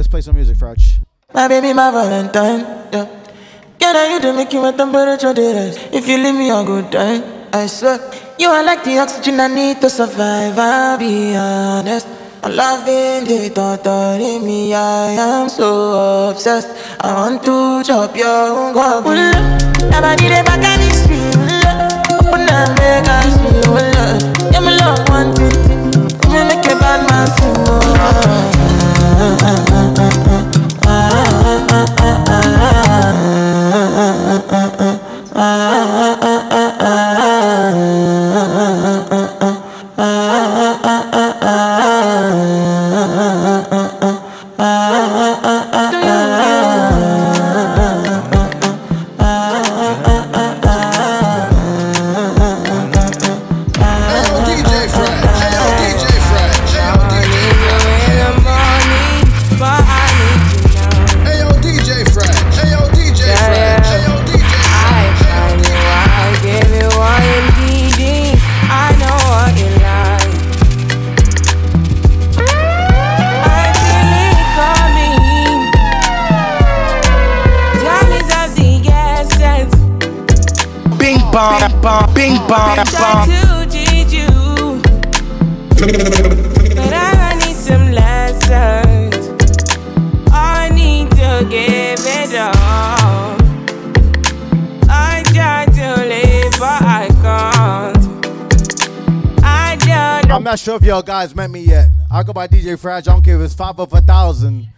Let's play some music, Fratch. My baby, my Valentine. Yeah. Can I you to make you my temperature rise? If you leave me, I'll go die. I swear. You are like the oxygen I need to survive. I'll be honest. I'm loving the thought of me. I am so obsessed. I want to chop your guap. Never need a back on the street. Open up, make us feel. Yeah, my love, one thing. You make a bad man ah, ah, ah, ah, ah, sure if y'all guys met me yet. I go by DJ Frag. I don't care if it's five of a thousand.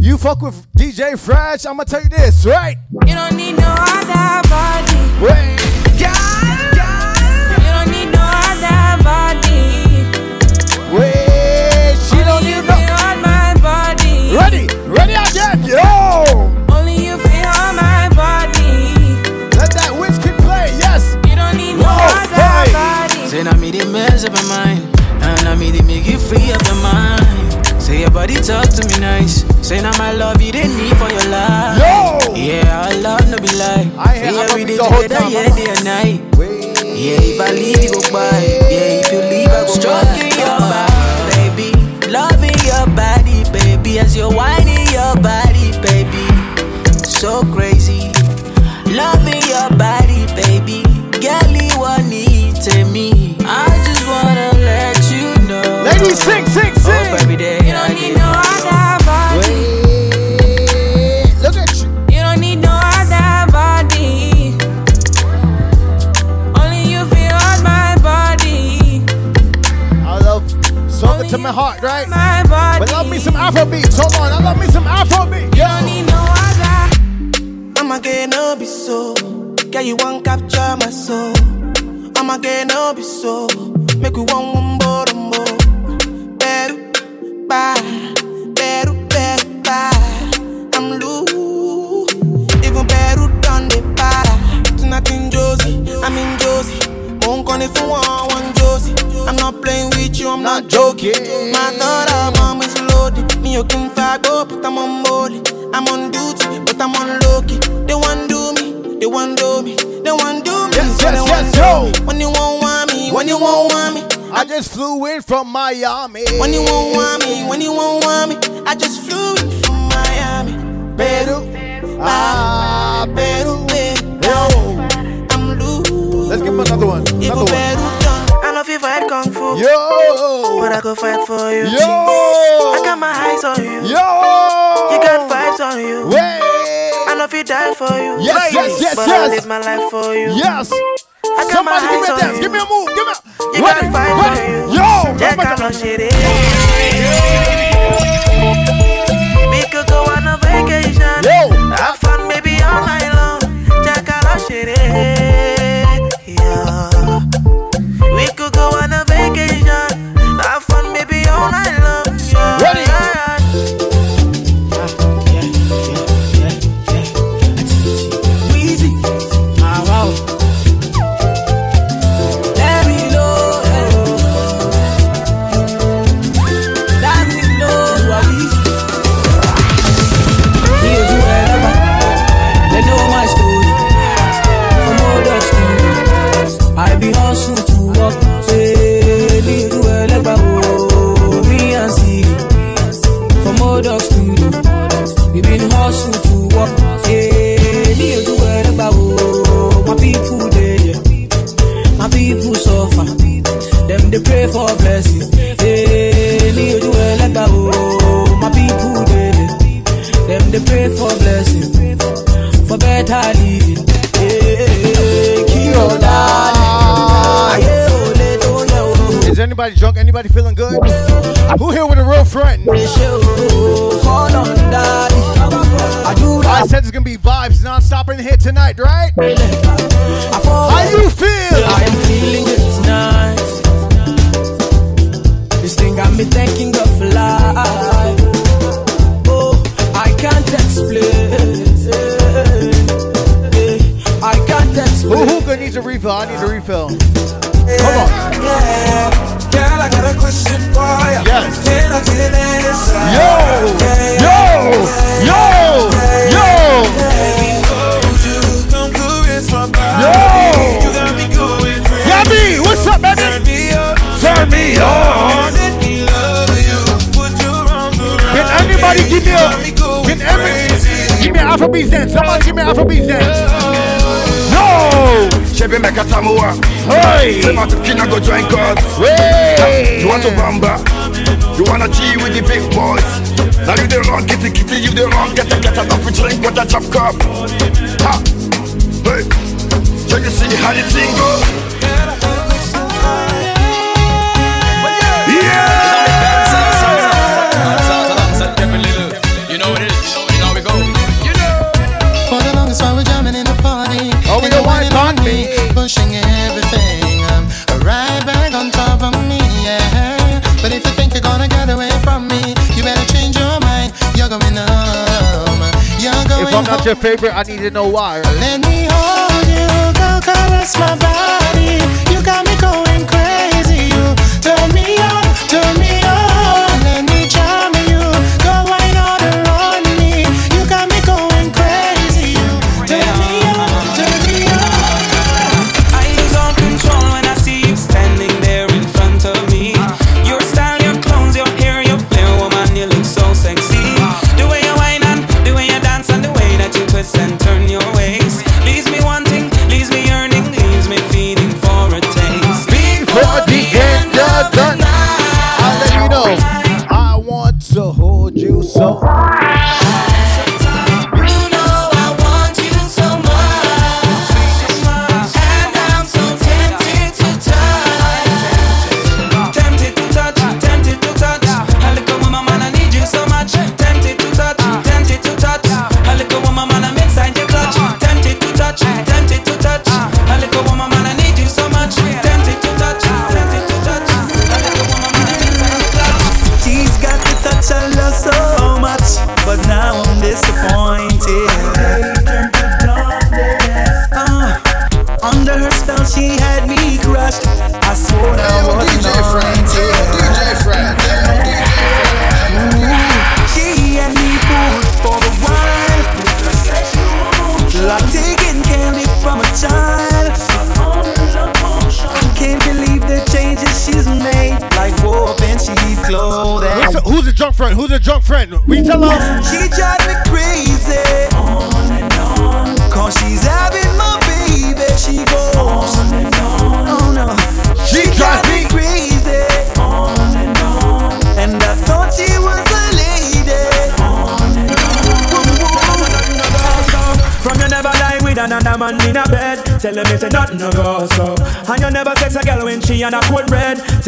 You fuck with DJ Frag, I'ma tell you this, right? You don't need no other body. Wait. Yeah, yeah. You don't need no other body. Wait, she Only don't need no. on my body. Ready, body. Say now me the mess up my mind, and I me the make you free up your mind. Say your body talk to me nice. Say now my love you didn't need for your life. Yo! Yeah, our love no be lie. I Say every day together, time, yeah, day and night. Wait. Yeah, if I leave you go by. Yeah, if you leave I go Stroking your body, baby. Loving your body, baby. As you're whining your body, baby. So crazy. Loving your body, baby. Girl, you want need to me. Ladies, sing, sing, Hope sing. every day. You don't need no other body. Wait. Look at you. You don't need no other body. Only you feel on my body. I love song it to my heart, right? My body. But love me some Afro beats. Hold on, I love me some Afro beats. You don't need no other. I'ma get no be so. Girl, you want capture my soul. I'ma get no be so. Make we one one Not. My thought mom is loaded. Me, you can fag up, but I'm on board. I'm on duty, but I'm on low key. They want do me, they want do me, they want do me. Yes, so yes, yes, yo. When you won't want me, when you won't want me. I just flew in from Miami. When you won't want me, when you won't want me. I just flew in from Miami. Peru. Ah, Peru. Peru, Yo. I'm loose. Let's give him another one. Another one. Peru done. I know if you fight kung fu, Yo. but I go fight for you. Yo. I got my eyes on you. Yo. You got vibes on you. Wait. I know if you die for you. Yes, yes, yes, but yes. I live my life for you. Yes. I got Somebody my give me eyes a on dance. you. Give me a move. Give me a. You ready, got fight ready. for you. Yo. Jack, I know shit is. We could go on a vacation. Yo. Have fun, baby, all night long. Jack, I know shit is. Somebody give me a in every give me Afro beats dance. Somebody give me Afro beats dance. No. Chebe make a tamuwa. Hey. Say my kina go join God. Hey. You want to bamba? You wanna G with the big boys? Now you the wrong, kitty kitty, you the wrong, get the get up with drink with a chop cup. Ha. Hey. can you see how the thing go. I'm not your favorite, I need to know why. Let me hold you, go caress my body. You got me going crazy. You turn me on, turn me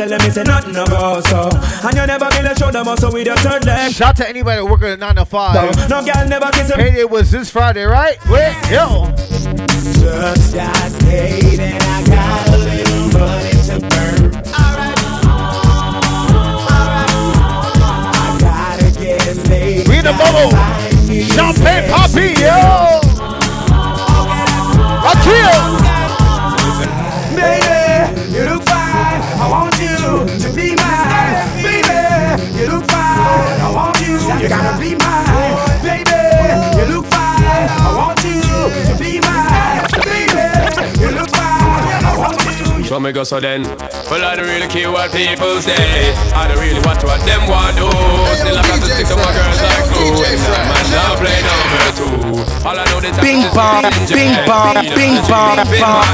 tell them it's nothing no so. And you never really show them also with your third leg. Shout to anybody working a 9 to 5. No, no girl never kiss. Hey, it was this Friday, right? Wait, yo. me go so then. Well, I don't really care what people say. I don't really watch what them want do. Still I got to stick to my girls like glue. And that man now play number two. All I know they Bing bong, bing bong, bing bong, bing bong.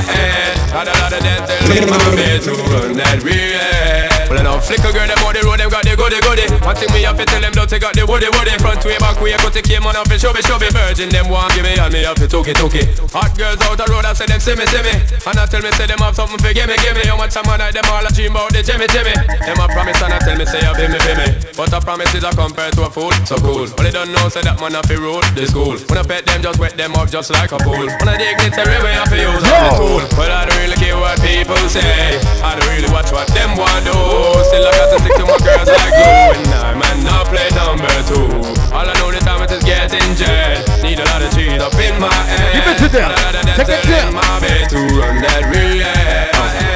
They my bed to run that real. Well, I don't flicker girl, them on the road, them got the goody goody. One thing me have to tell them, don't take out the woody woody. Front way, back way, cut the came on up and show me, show me. Virgin, them want give me, and me have to took it, took it. Hot girls out the road, I say them see me, see me. And I tell me, say them have something for give me, give me. How much time I them all a dream about the Jimmy, Jimmy. Them a promise and I tell me, say you be me, be me. But a promise is a compare to a fool, so cool. But they don't know, say that man have to rule the school. When I pet them, just wet them up just like a pool. When I dig dignitary way, I to use the tool. But I don't really care what people say. I don't really watch what them want do. Still I got to stick to my girls like glue. And I man not play number two. All I know the time it is getting jet. Need a lot of cheese up in my head. Give it to them. Take it to them. My bed to run that real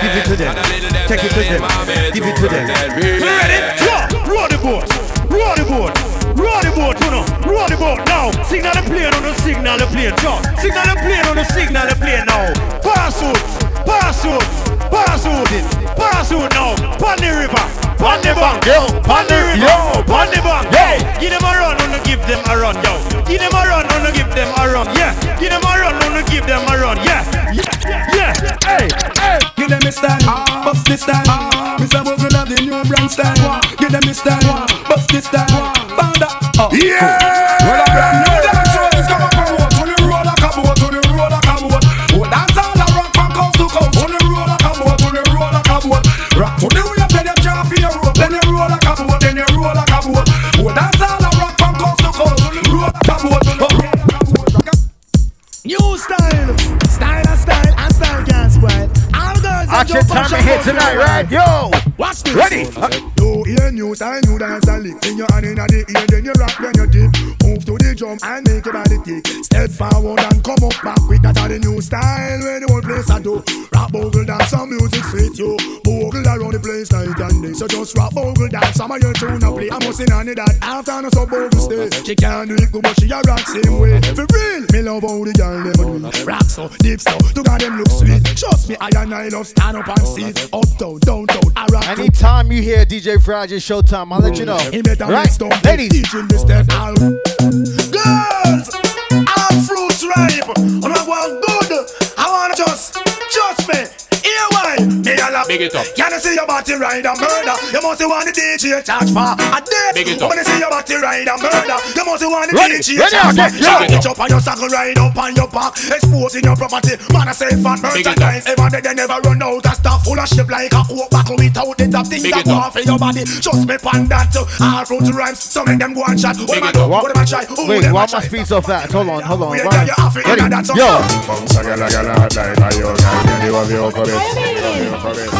Give it to them. Take it to them. Give it to them. Ready? Drop. Roll the boat. Roll the boat. Roll the boat, you know. Roll the boat now. Signal the plane on the signal the plane. Drop. Signal the plane on the signal the plane now. Parachute. Parachute. Parachute. Parachute now. Pon the river. Pon the bank. Yo, Pon the river. Pon the bank. Hey, give them a run. Wanna give them a run, yo. Give them a run. Wanna give them a run. Yeah. Give them a run. Wanna give them a run. Yeah. Yeah. Yeah. Hey. Hey. Give them a style, bust the style. Ah. Mr. Bogle have the new brand style. Give them a style, bust style. Banda, oh, Yeah! Well, a brand new All your time here tonight, right? Yo, Watch this. ready? New style, new dance and lick. In your hand in the ear, then you rock, then you dip. Move to the drum and make your body tick. Step forward and come up back quick That the new style. Where the whole place I do. Rock bogle dance, some music fit you Bogle around the place night and day So just rap bogle dance, some of your tune and play. I in on it that. After no so bogle stay. She can't do it good but she a rock same way. For real, me love how the girl them do. Rock so, deep so, to God them look sweet. Trust me, I and I love stand up and sit. Up down, down, down, I rock Anytime you hear DJ Frage Showtime, I'll let you know. Right? Ladies, Big it up. Can you see your body ride and murder You must want the DJ charge for a death Big it up. When you see your body ride and murder You must want the Ready, DJ ready, charge for okay, yo. Pitch up on your saddle, ride up on your back Exposing your property Man I say fat Big it up. merchandise Ever they, they never run out of stuff Full of shit like a coke bottle Without the top things Big that go off in your body Just me pan that too All fruits rhymes So make them go and chat What am I it do? What am I try? Who wait, them why a my try? speed so fast? Hold on, hold on. Yeah, Right. yeah, yeah, Africa, Ready? that's a Yo, Bounce a gal a gal a hot like a yo gal Get you of your covet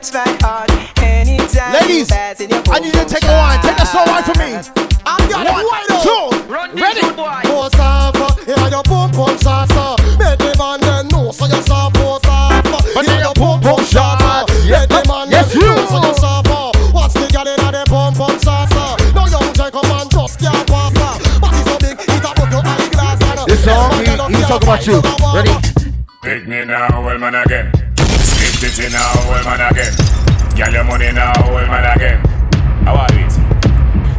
touch my heart. Anytime Ladies, in your I need you to take a wine. Take a slow wine for me. One, Two, ready? Post off, yeah, your pump pump salsa. Make the man then know so you saw post off. But your your pump pump shot. shot. Yeah, Make the man yes, then you. know so you saw poor. What's the girl inna the pump pump salsa? No young Jacob just can't pass her. But so big, he's a bucket eyeglass. and- This song, he- he's talking about you. Ready? Pick me now, well man again. It now, man again. Get your money now, man again. How are it?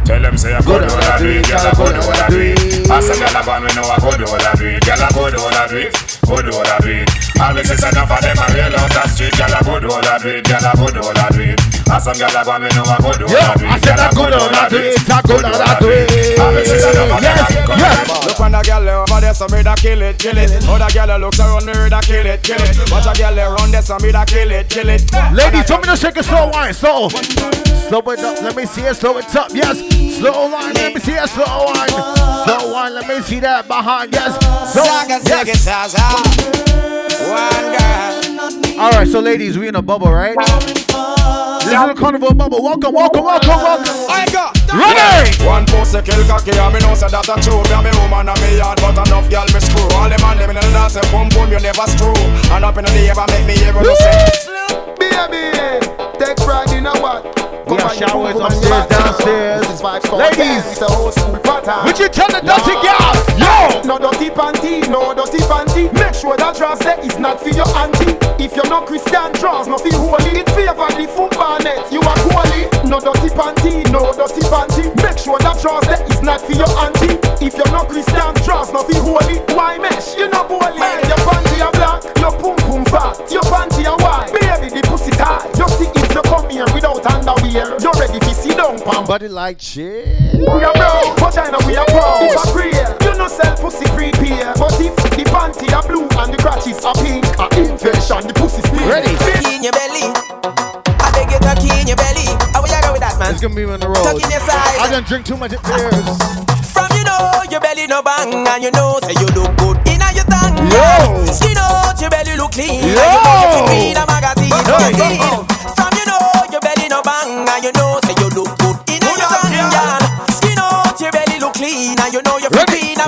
Tell them say I go do all I do it, girl I go do all I do it. Ask a girl about me know I go do all I do it, girl I go do all I do it, go do all I do it. All the sisters enough of them I real out the street, girl I go do all I do it, girl I go do all I do it. Ask some girl about me know I go do all Yo, I do I it, said girl I go do all I do it, I go do all I do it. All the sisters enough of them Yes, I come yes. Look on the girl over there, so me da kill it, kill it. Other girl looks around me, da kill it, kill it. Watch a girl around there, so me da kill it, kill it. Ladies, tell me to shake a slow wine. Slow. Slow it up. Let me see it. Slow it up. Yes. Slow wine. Let me see it. Slow wine. Slow wine. Let me see that behind. Yes. Slow. Yes. All right. So, ladies, we in a bubble, right? This is the carnival bubble. Welcome, welcome, welcome, welcome. I got ready. One pussy kill cocky, and me know say that a true. Me a me woman and me yard, but enough girl me screw. All the man living in the dance, say boom boom, you never screw. And up in the ever make me able to say, Baby, take pride in a what? We got showers upstairs, downstairs. Ladies, would you tell the dirty girl? Yo! No dirty panty, no dirty panty. Make sure that dress there is not for your auntie. If you're not Christian, draws no feel holy. It favor the football net. You are holy. No dirty panty, no dirty panty. Make sure that dress there is not for your auntie. If you're not Christian, draws no feel holy. Why mesh? You're not holy. Sit down, pam. Body like shit. We are brown, vagina we are proud. If I pray, you no sell pussy prepare. But if the panty are blue and the crotches are pink, a infection, the pussy still. Ready? Key in your belly. I beg you to key in your belly. How will you go with that, man? It's gonna be on the road. Tuck in your side. I done drink too much beers. From you know your belly no bang and you know say you look good in your tongue. Yo. Skin out your belly look clean. Yo. And you know you fit read a magazine. Hey. magazine. From you know your belly no bang and you know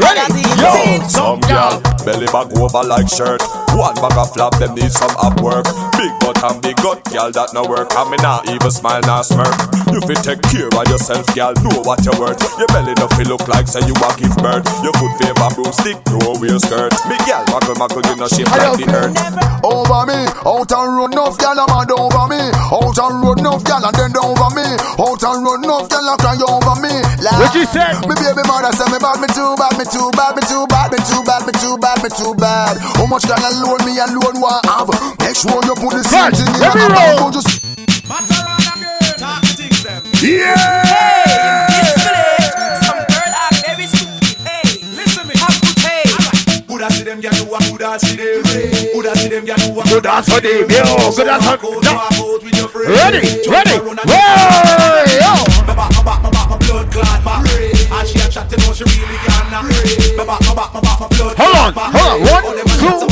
you fit read a magazine. Yo. Some girl belly bag over like shirt. One bag of flap, them need some up work. Big butt and big gut, girl that no work. And me not even smile, not smirk. You fit take care of yourself, girl. Know what you worth. Your belly don't feel look like say you a give birth. Your foot favor broomstick, no wear skirt. Me girl, muggle muggle, you know shape like the earth. Over me, out and road, enough gal a mad over me. Out and road, enough gal and then over me. Out and road, enough gal a cry over me. Like, What you said? Me baby mother say me bad, me too bad, me too bad, me too bad, me too bad, me too bad, me too bad. How much gal alone me alone want have? Make sure you put the Right, seat in let me your roll. Don't just Good dance for them, yo. Good dance for them. Ready, ready. Whoa, yo. Hold on, hold on. One, two.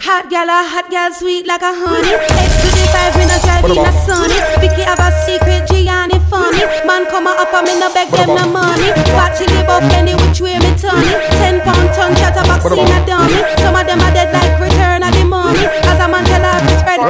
Hot gal, a hot gal, sweet like a honey. X to the five, me no drive in a sunny. Vicky have a secret, Gianni funny. Man come a offer me no beg them no money. Fat chili buff any which way me turn it. Ten pound ton chatterbox in a dummy. Some of them are dead like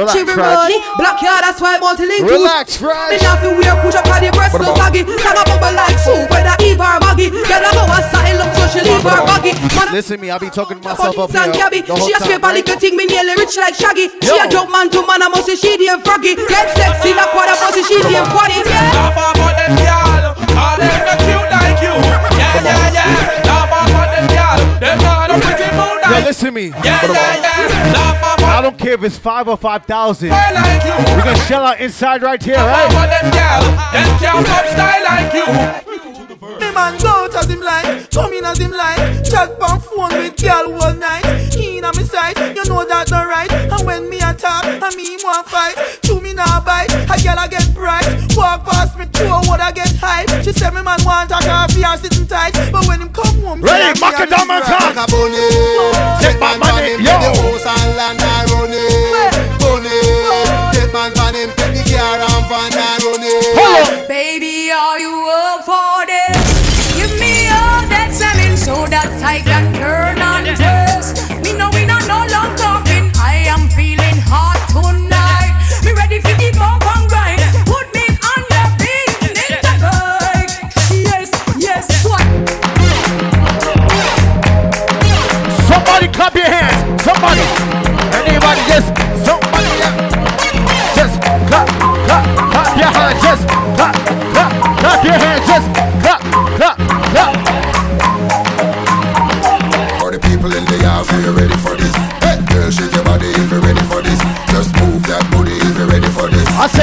to Relax, she Fred. money. Black hair, that's why multi-link Relax, Fred. Me not fi wear push up on the breast no saggy. Sang a bubble like soup, whether Eve or Maggie. Girl a go a style up so she leave her baggy. Man a Listen me, I be talking myself up here. cabby. the whole She a time, scrape a little thing, me nearly rich like Shaggy. She a jump man to man, I must say she damn froggy. Get sexy like what I must say she damn quaddy. Yeah. Laugh off them gyal, all them no cute like you. Yeah, yeah, yeah. Laugh off on them gyal, them not no pretty moon Yo, like. listen me. Yeah, yeah, yeah. Laugh off I don't care if it's five or five thousand. them like. We gonna shell out inside right here, Laugh right? off on them gyal, them can't come style like. Me man go out as him like, come in as him like. Chat on phone with girl all night. In on me side, you know that not right. And when me a attack, and me want fight. Chew me now bite, a girl I get bright. Walk past me, two what I get hype. She say me man want a coffee and sitting tight. But when him come home, she Ready, have me and macadamia his time. right. Take my money, yo. Hold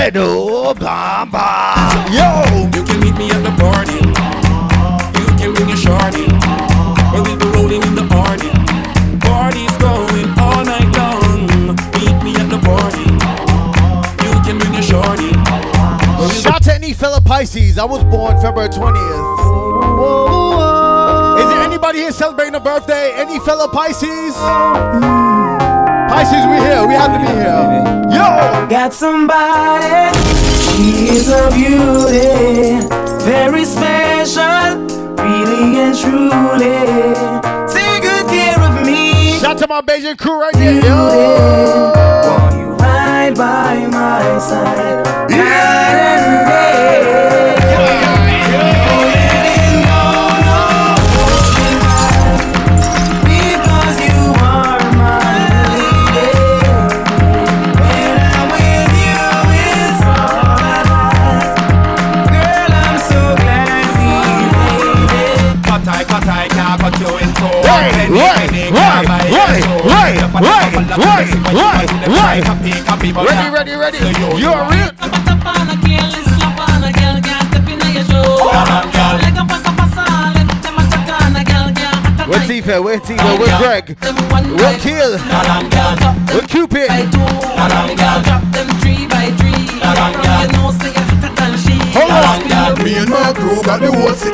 for this. Said, oh, bamba. Yo. You can meet me at the party. You can bring your shorty. Or we'll be rolling in the party. Party's going all night long. Meet me at the party. You can bring your shorty. Or we'll Shout to any fellow Pisces. I was born February 20th. Is there anybody here celebrating a birthday? Any fellow Pisces? Pisces, we here. We have to be here. Yo! Got somebody, she's a beauty, very special, really and truly. Take good care of me. Shout to my Beijing crew right here. Yo! Want you right by my side, night and day. Tifa? Where's Tifa? Where's Greg? Where's Kill? Where's Cupid? Hold on. Me and my crew got the whole city locked.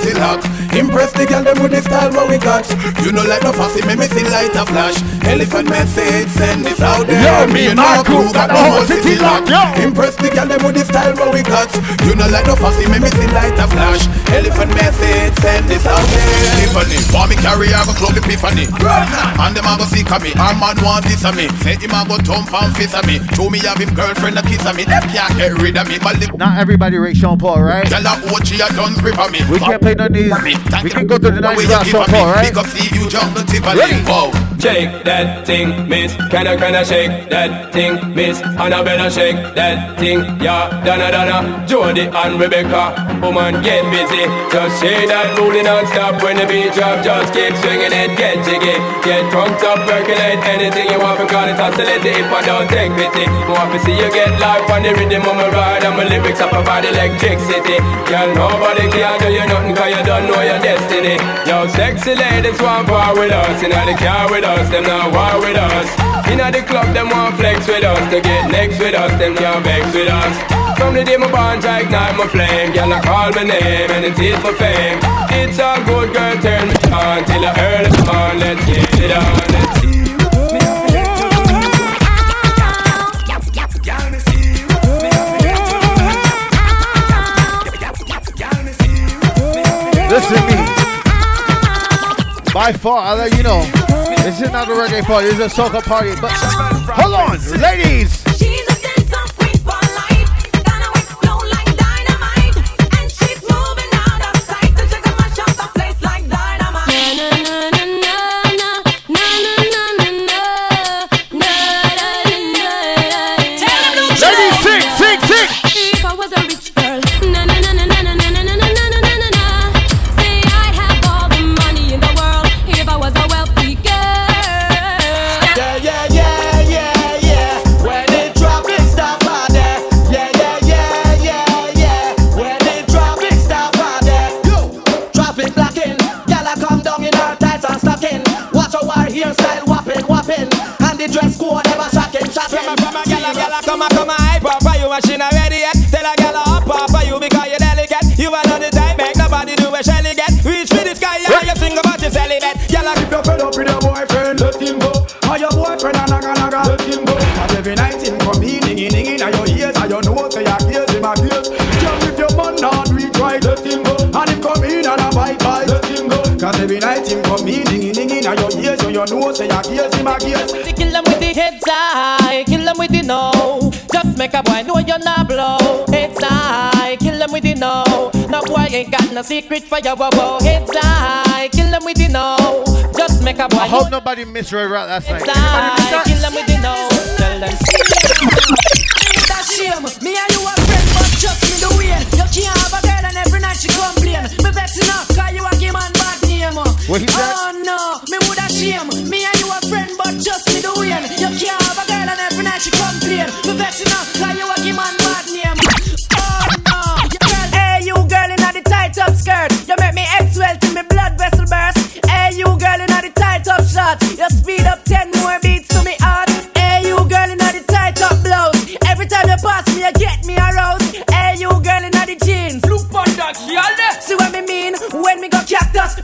Impress the girl them with the style what we got. You know like no fussy, me me see light a flash. Elephant message, send this out there. Yo, me and my crew got the whole city locked. Yo. Impress the girl them with the style what we got. You know like no fussy, me me see light a flash. Elephant message, send this out there. Tiffany, want me carry her go club epiphany. And them a go see me. Our man want this of me. Say him a go thump and fist of me. Show me have him girlfriend a kiss of me. Them can't get rid of me. But Not everybody rate Sean Paul, right? Girl a what she a done grip on me. We can't play none of these. We can go to the night without Sean Paul, right? Big up see you jungle Tiffany. Ready? Wow. Shake that thing, miss. Can I, can I shake that thing, miss? Annabella shake that thing, yeah. Donna, Donna, Jody and Rebecca. Woman, get busy. Just shake that booty non-stop when the beat drop. Just keep swinging it, get jiggy. Get drunk up, percolate anything you want. Because it's oscillate if I don't take pity. Want to see you get life on the rhythm of my ride. And my lyrics up about electricity. Girl, nobody can do you nothing cause you don't know your destiny. Yo, sexy ladies want part with us. In the car with us, them not war with us. In the club, them want flex with us. To get next with us, them can't vex with us. From the day my bond, I ignite my flame. Girl, I call my name and it is for fame. It's a good girl, turn me on till I early on. Let's get it on. Let's Listen to me. By far, I'll let you know. This is not a reggae party, this is a soca party. But hold on. Ladies, From a, a come a, come a hype up for you and she not ready yet. Tell a a up up for you because you delicate. You are not the type make nobody do a shelly get. Reach for the sky and you sing about your celibate. A If you're fed up with your boyfriend, let him go. Or your boyfriend a naga naga, let him go. Cause every night him come in, dinging dinging in your ears, and you know say your ears in my ears. Girl, if your man not it right, let him go. And him come in and a bite bite, let him go. Cause every night him come in, dinging dinging in your you know say your ears in my ears. Kill them with the heads high, kill them with the no. Just make a boy know you're not blow. Heads high, kill them with the no. No boy ain't got no secret for your wow. Heads high, kill them with the no. Just make a boy I hope nobody misread right last night. Heads high, that? kill them with the no. Tell them. Shame. Me and you are friends, but just me the way. You can't have a girl and every night she complain. Me vex enough, cause you a give man bad name. What? Oh no, me woulda shame. Me and you are friends, but just me the way. You can't have a girl and every night she complain. Me vex enough, cause you a give man bad name. Oh no, girl. Hey, you girl in the tight up skirt. You make me swell till me blood vessel burst. Hey, you girl in the tight up shorts. You speed up ten more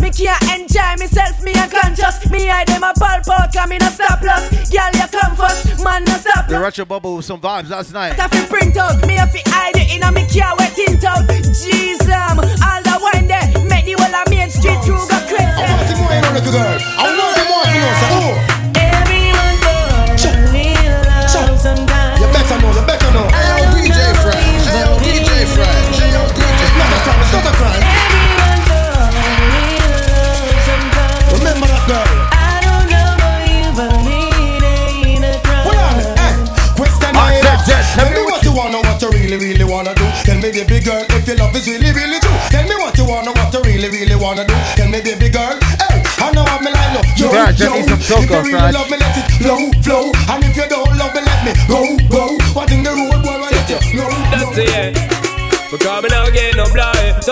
Me can't enjoy myself, me unconscious. Me I them a ball ball, come in a stop loss. Girl, you come first, man, no stop loss. The Retro Bubble with some vibes last night. I have print out, me hide it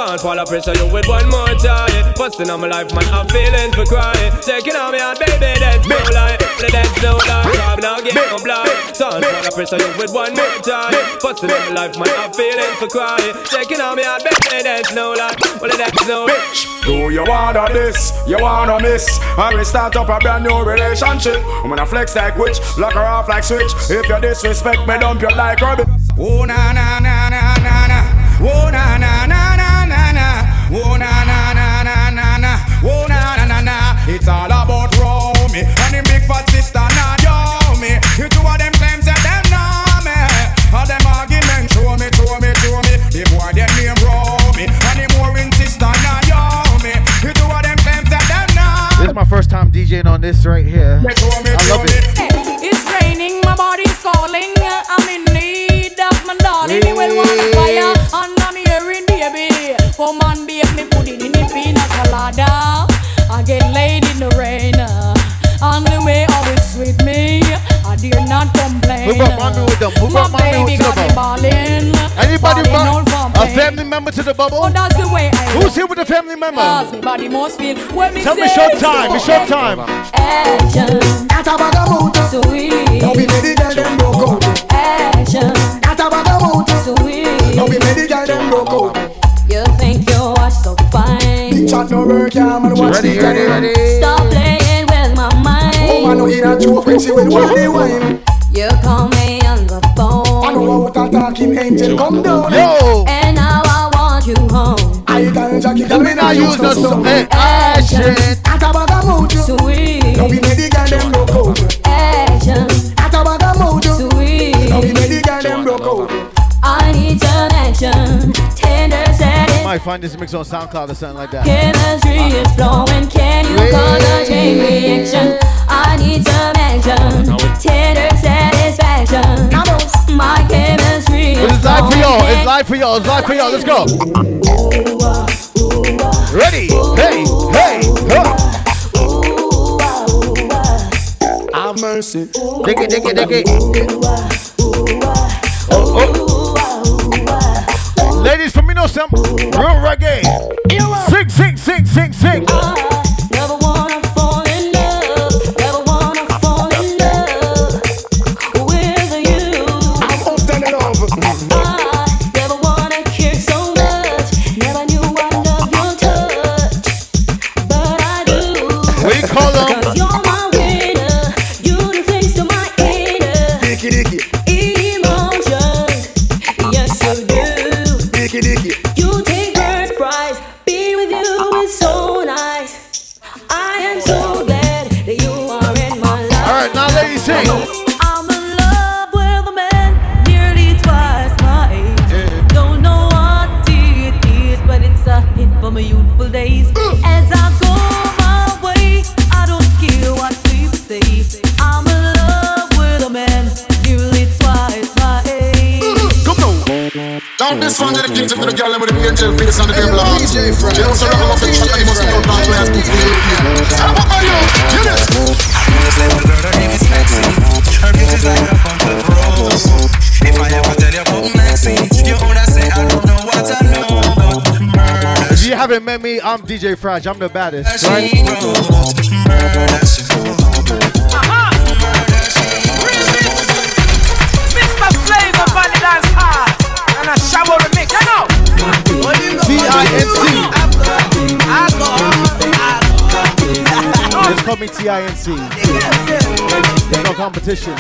blind Don't fall a pressure you with one more time. Busting on my life man? I'm feeling for crying. Taking on me out baby that's no lie. That's no lie Because me. Now get no blind. Don't fall a pressure you with one more time. Busting on my life man? I'm feeling for crying. Taking on me out baby that's no lie. Well that's no Bitch, do you wanna this? You wanna miss? I will start up a brand new relationship. I'm gonna flex like witch, lock her off like switch. If you disrespect me, dump you like rubbish. Oh na na na na It's all about Romy and the big fat sister Naomi. You two of them claims that them know me. All them arguments show me, show me, show me. The boy them name Romy and the more in sister Naomi. You two of them claims that them know. This is my first time DJing on this right here. I love it. It's raining, my body's calling. I'm in need of my darling. You will want fire under me hearing, baby. Come I get laid in the rain. Uh, on the way, always with me. I dare not complain. Who brought mommy with them? Who My brought mommy baby to the got me ballin'. Anybody Ballin' brought from a family member to the bubble? Oh, that's the way I Who's here with a family member? Cause me body must feel when me Tell me short time. It's short time. Action. That a bag of mood. Sweet. Now we made the girl them broke out. Action. That a bag of mood. Sweet. No work, yeah, man. Watch Ready, the ready, ready. Stop playing with my mind. Oh man, no in a joke when she will want the wine. You call me on the phone. I know what a talking angel come down. Yo, And now I want you home. I can Jackie, let me not use no so hey, ah, action. That a bag of mood. Sweet. Now we made the girl them broke out. Action. That a bag of mood. Sweet. Now we made the girl them broke out. I need some action. Tender. Might find this mix on SoundCloud or something like that. Chemistry is flowing. Can you cause a chain reaction? I need some action. Tender satisfaction. My chemistry is It's live for y'all. It's live for y'all. It's live for y'all. Let's go. Ready? Hey, hey, huh. Have mercy. Dig it, dig it, dig it. Oh, oh. Ladies, for me know some real reggae. Sing, sing, sing, sing, sing. Me, I'm DJ Fraj. I'm the baddest, right? She wrote murder. She Mr. Flavor Valley Dance Hard. And a shower remix, you know. T-I-N-C. I go, I go. call me TINC. There's no competition.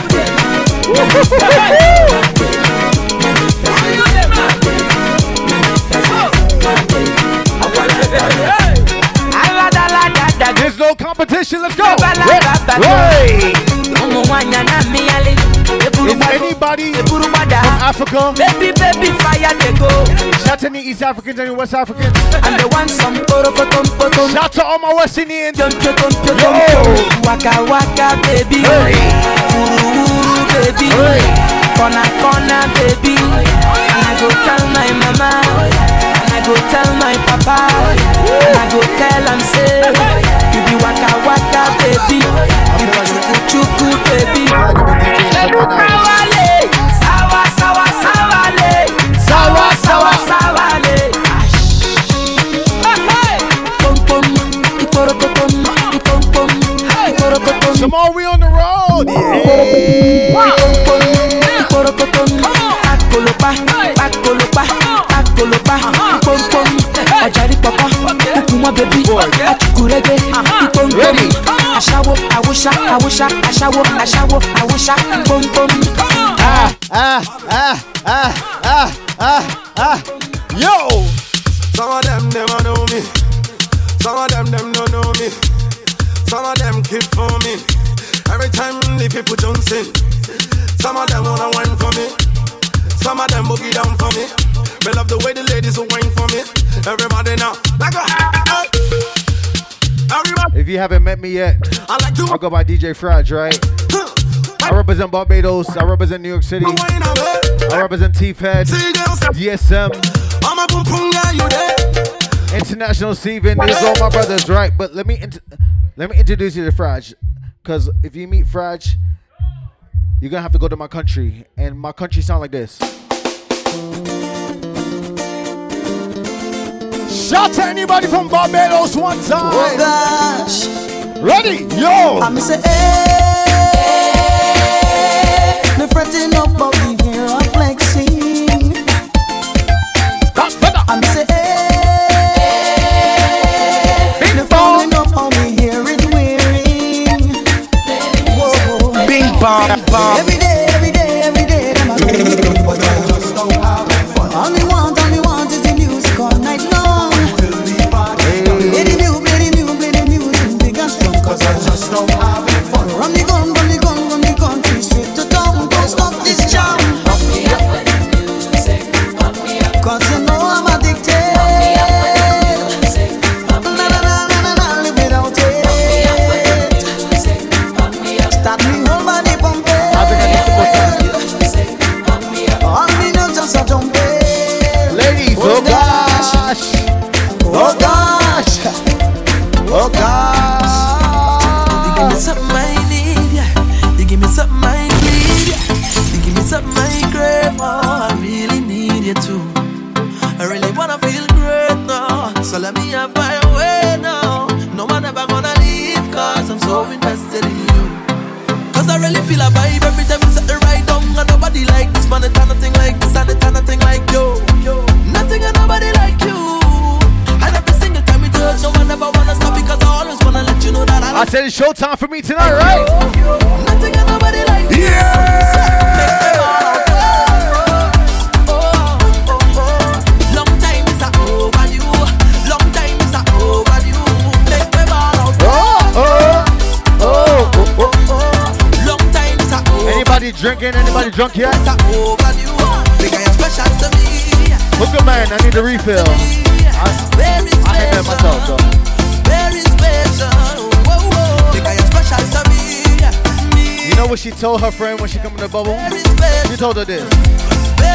There's no competition. Let's go. Hey. Is anybody from Africa? Baby, baby, fire they go. Shout to any East Africans, any West Africans. And they want some. Shout to all my West Indians. Don't you, don't you, Yo. Waka, waka, baby. Hey. Uru, baby. Corner, corner, baby. And I go tell my mama. Go tell my papa. And I go tell them, say, you be waka, waka, baby. You be chuku, chuku, baby. Sawale, sawa, sawa, sawale. Sawa, sawa, sawale. Pom, pom, iporokotom, ipom, pom, iporokotom. Tomorrow we on the road. Yeah. Pom, pom, iporokotom. Akolopa, akolopa, akolopa. Pom, pom, ọjàrí pọpọ. Ukumọ bèbí, atukurege. Pom, pom. Aṣáwo, àwòṣá, àwòṣá, aṣáwo, aṣáwo, àwòṣá. Pom, pom. Ah, ah, ah, ah, ah, ah, ah. Yo. Some of them never know me. Some of them them don't know me. Some of them keep for me. Every time the people jump in. Some of them wanna wine for me. Some of them boogie down for me. Me love the way the ladies will wine for me. Everybody now, like a Everybody. If you haven't met me yet, I like to I go by DJ Fraj, right? I represent Barbados. I represent New York City. I represent T-Fed, DSM, I'm a boom boom guy, you there? International Steven. These are all my brothers, right? But let me int- let me introduce you to Fraj, because if you meet Fraj, you're gonna have to go to my country, and my country sound like this. Shout to anybody from Barbados one time. Oh gosh. Ready? Yo. I'm say, hey, me fretting up about the hair I'm flexing. I'm say, hey, me falling up on me hair it wearing. Whoa, Bing bong bong. Every day, every day, every day, them a oh, oh. Long time is a Anybody drinking? Anybody drunk yet? overdue. Big and special to me. Look at man, I need a refill. Told her friend when she come in the bubble? She told her this.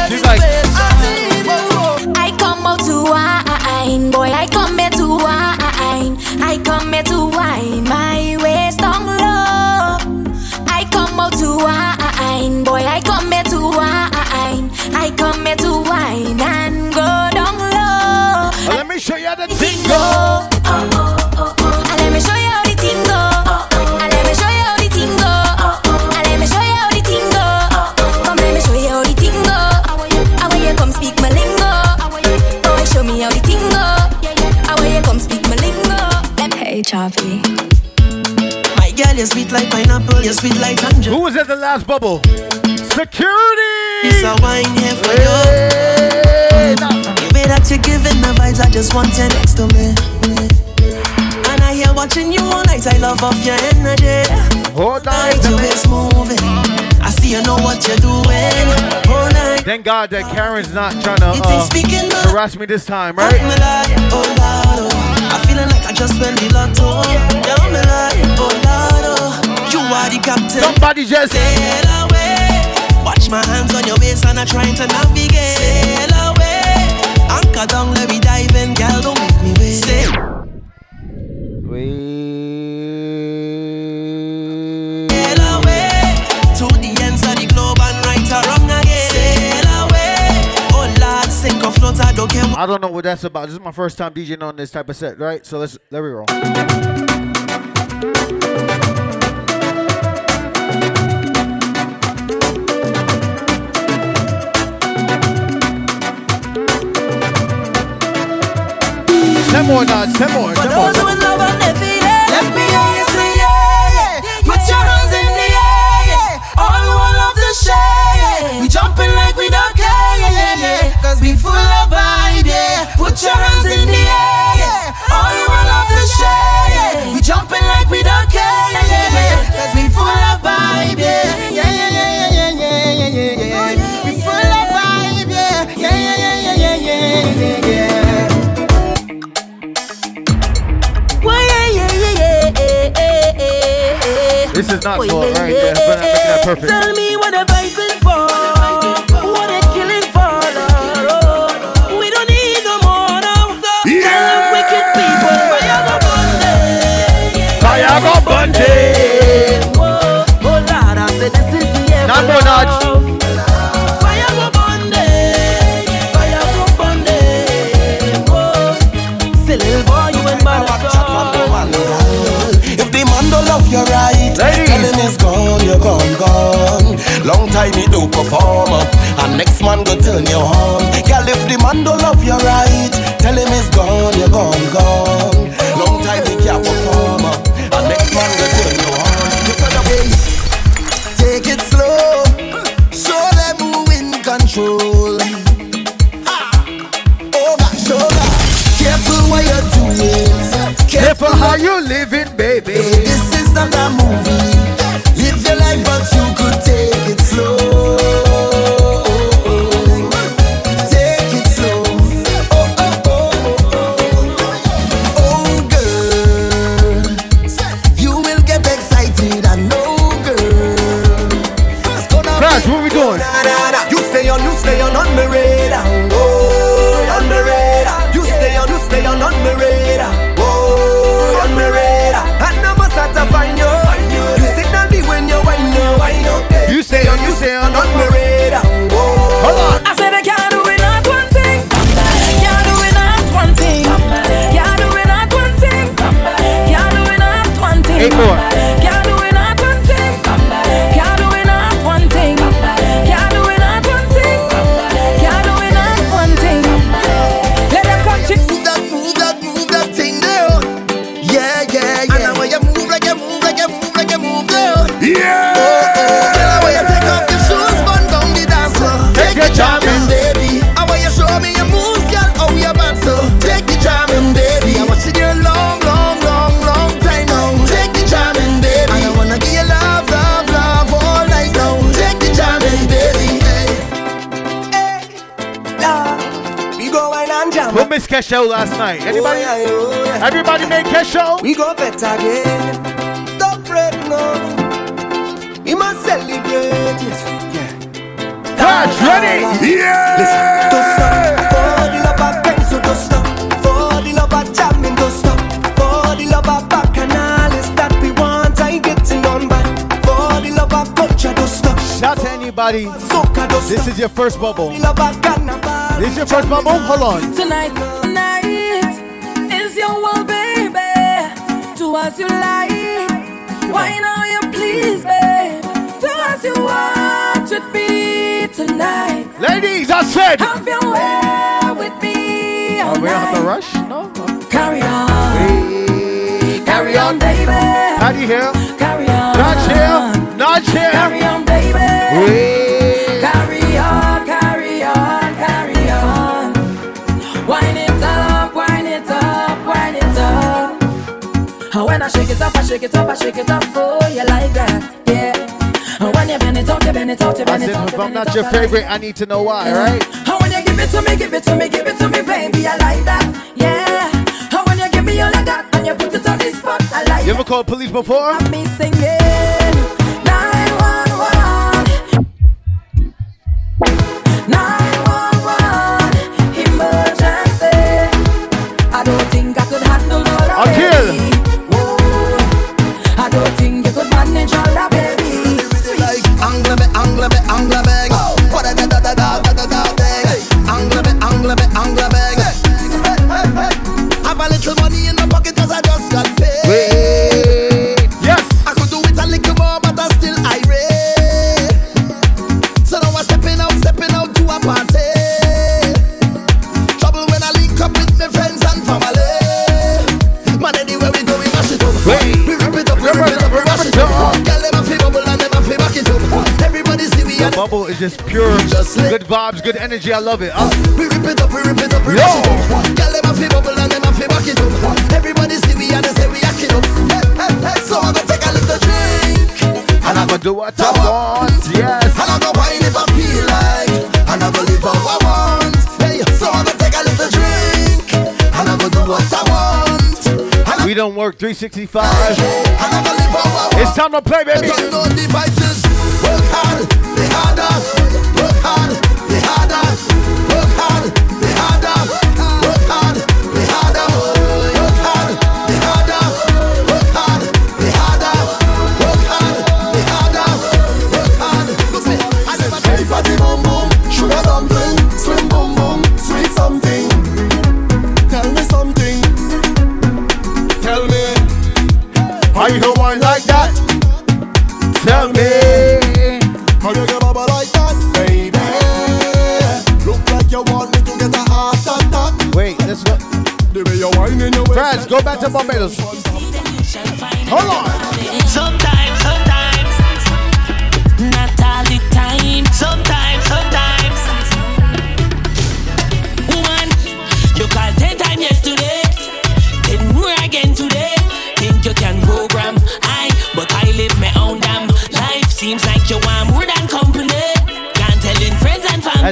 She's like, ah. I come out to wine, boy. I come here to wine. I come here to wine my waist you're sweet like tangerine. Who was at the last bubble? Security. It's a wine here for you. Give it that you're giving the vibes, I just want you next to me. And I hear watching you all night, I love off your energy. On. Night, your waist moving. I see you know what you're doing. All night. Thank God that Karen's not trying to uh, harass me this time, right? I'm oh Lord, oh. I'm feeling like I just the. Yeah, I'm oh Lord, oh. You captain. Somebody just sail away. Watch my hands on your waist and I'm trying to navigate. Sail away. Anchor down, let me dive in, girl. Don't make me wait. Sail away to the ends of the globe and right or wrong again. Sail away. Oh Lord, sink or float, I don't care. I don't know what that's about. This is my first time DJing on this type of set, right? So let's let me roll. Ten more nods, ten more, ten more. Not Oh, for right there, but I'm making that perfect. Tell me what the vibing for. What they killing for, Lord. We don't need no more now. So tell them wicked people, fire go Bundy. Fire go Bundy. Whoa, oh Lord, I said this is the end. Not more nudge. Next man go turn you on. Girl, if the man don't love you right, tell him it's gone, you're gone, gone. Long time he can't perform, and next man go turn you on. You better wait, take it slow, show them who in control. Oh gosh, oh gosh, careful what you're doing. Careful how you're living, baby. This is not a Kesho last night? Anybody? Oh, yeah, oh, yeah. Everybody made Kesho? We go bet again. Don't fret, no. We must celebrate it. Yeah. Crash, ready? Yeah. Listen, don't stop. For the love of don't stop. For the love of jamming, don't stop. For the love of bacchanal, is that we want. I getting on by. For the love of culture, don't stop. Shout to anybody. This is your first bubble. The love of carnival. This your first bubble? Hold on. Tonight, night is your world, baby. Do as you like. Why now you please, babe? Do as you want with me tonight. Ladies, I said. Have your way with me. all Oh, we don't have to rush? No? Carry on. Carry on, baby. Patty here. Carry on. here. Carry on, baby. Wait. I shake it up, I shake it up, I shake it up. Oh, you like that? Yeah. And when you bend it out, you bend it out, you bend it out. If I'm not your out, I like favorite, I need to know why, right? and when you give it to me, give it to me, give it to me, baby, I like that. Yeah. And when you give me all I got and you put it on the spot, I like You ever called police before? me singing 911. 911. Vibes, good energy. I love it. Uh, we rip it up, we rip it up, we Yo. it up. Girl, them a fi bubble and them a fi back it up. Everybody see we and they say we act it up. Hey, hey, hey. So I'm gonna take a little drink. and I'm gonna do what I want. Yes. And I'm gonna wine if I feel like And I'm gonna live how I want Hey, so I'm gonna take a little drink And I'm gonna do what I want We don't work 365. And I'm gonna live how I want It's time to play, baby. Go back to Barbados. Hold on.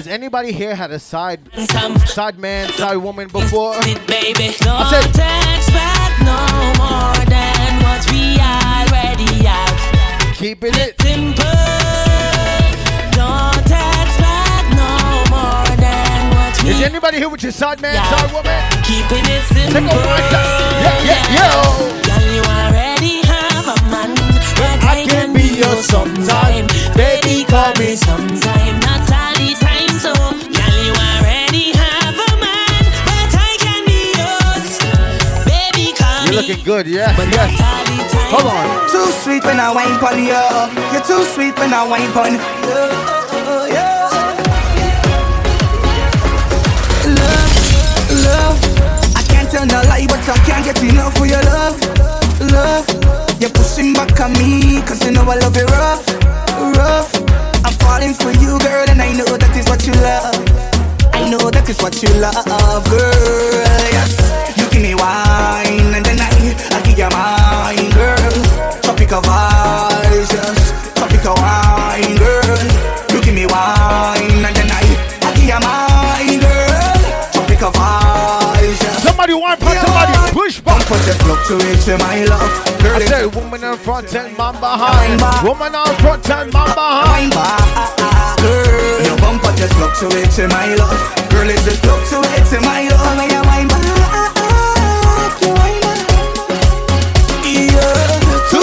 Has anybody here had a side side man, side woman before? baby. No I said- text back no more than what we already have. Keeping it simple. Don't text back no more than what we Is anybody here with your side man, Yeah. side woman? Keeping it simple. Take a mic up. Yeah, yeah, yo. Girl, you already have a man, but I, can be yours sometime. Baby, call me sometime, not looking good, yeah. yes. Hold on. Too sweet when I wine pon you. You're too sweet when I wine pon you. Love, love. I can't tell no lie, but I can't get enough of your love, love. You're pushing back on me, cause you know I love you rough, rough. I'm falling for you, girl, and I know that is what you love. I know that is what you love, girl. Yes, you give me wine, and then I, I give you mine, girl. Tropical vibes, yes. Tropical wine, girl. You give me wine, and then I, I give you mine, girl. Tropical vibes, yes. Somebody want punch somebody, push back. Put the fluctuate to my love, girl. I said, woman in front and man behind. Woman in front and man behind. girl. Your bumper just fluctuate to my love. Girl, it just fluctuate to my love.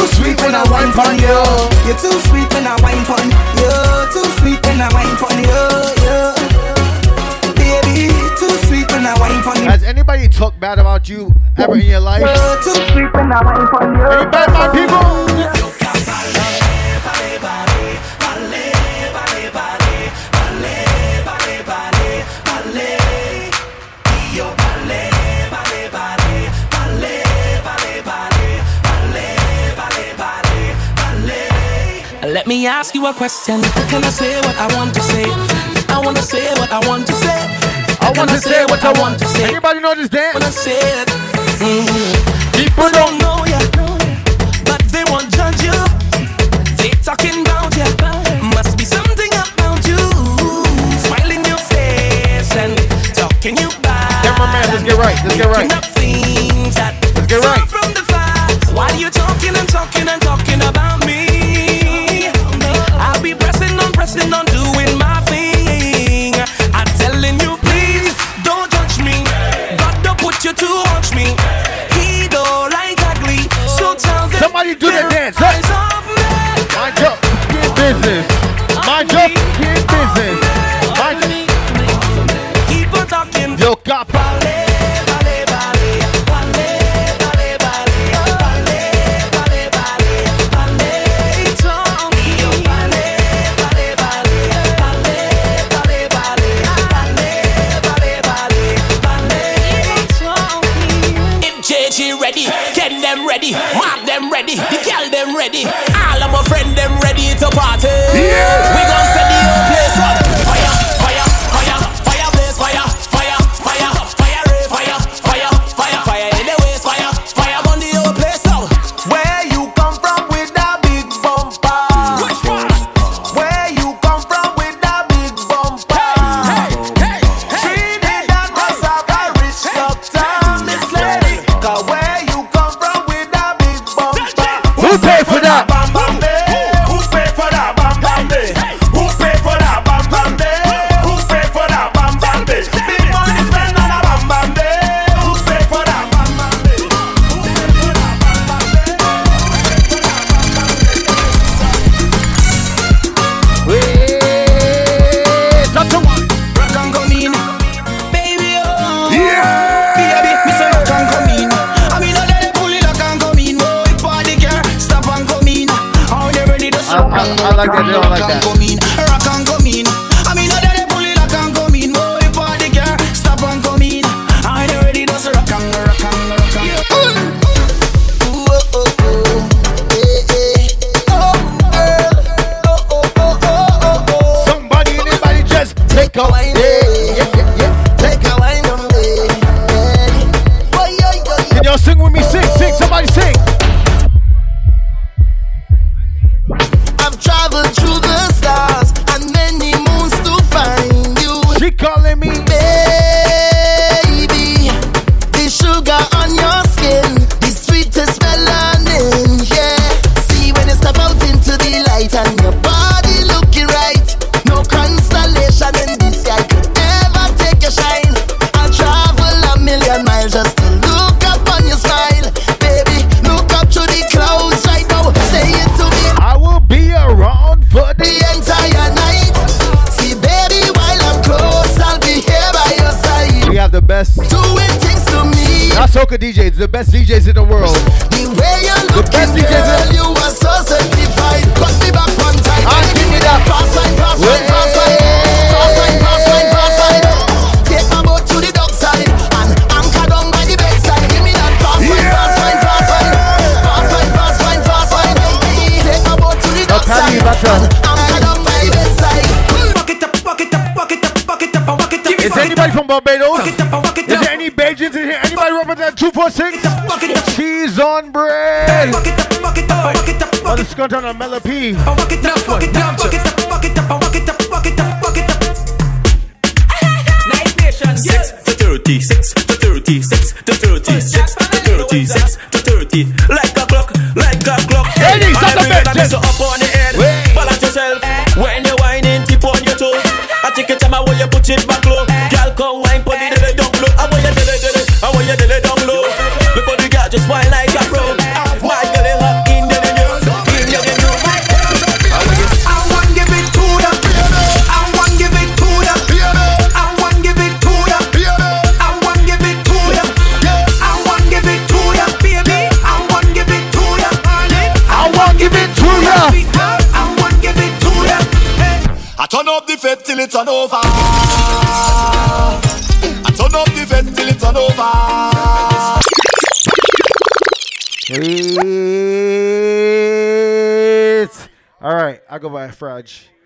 Too sweet when I wine pon you. You're too sweet when I wine pon you. Too sweet when I wine pon you. Baby, too sweet when I wine pon you. Has anybody talked bad about you ever in your life? You're too sweet when I wine pon you. Any bad man people? Let me ask you a question. Can I say what I want to say? I wanna say what I want to say. I wanna, say, what I want, to say. Anybody know this dance? When I say it, mm-hmm. people don't know ya, but they won't judge you. They talking about ya. Must be something about you. Smiling your face and talking you back. Cameraman, let's get right. Let's get right. Let's get right. like that. They don't like that. Barbados? Is there any Bajans in here? Anybody represent 246? Cheese on bread. Oh, this is going on Mela P. go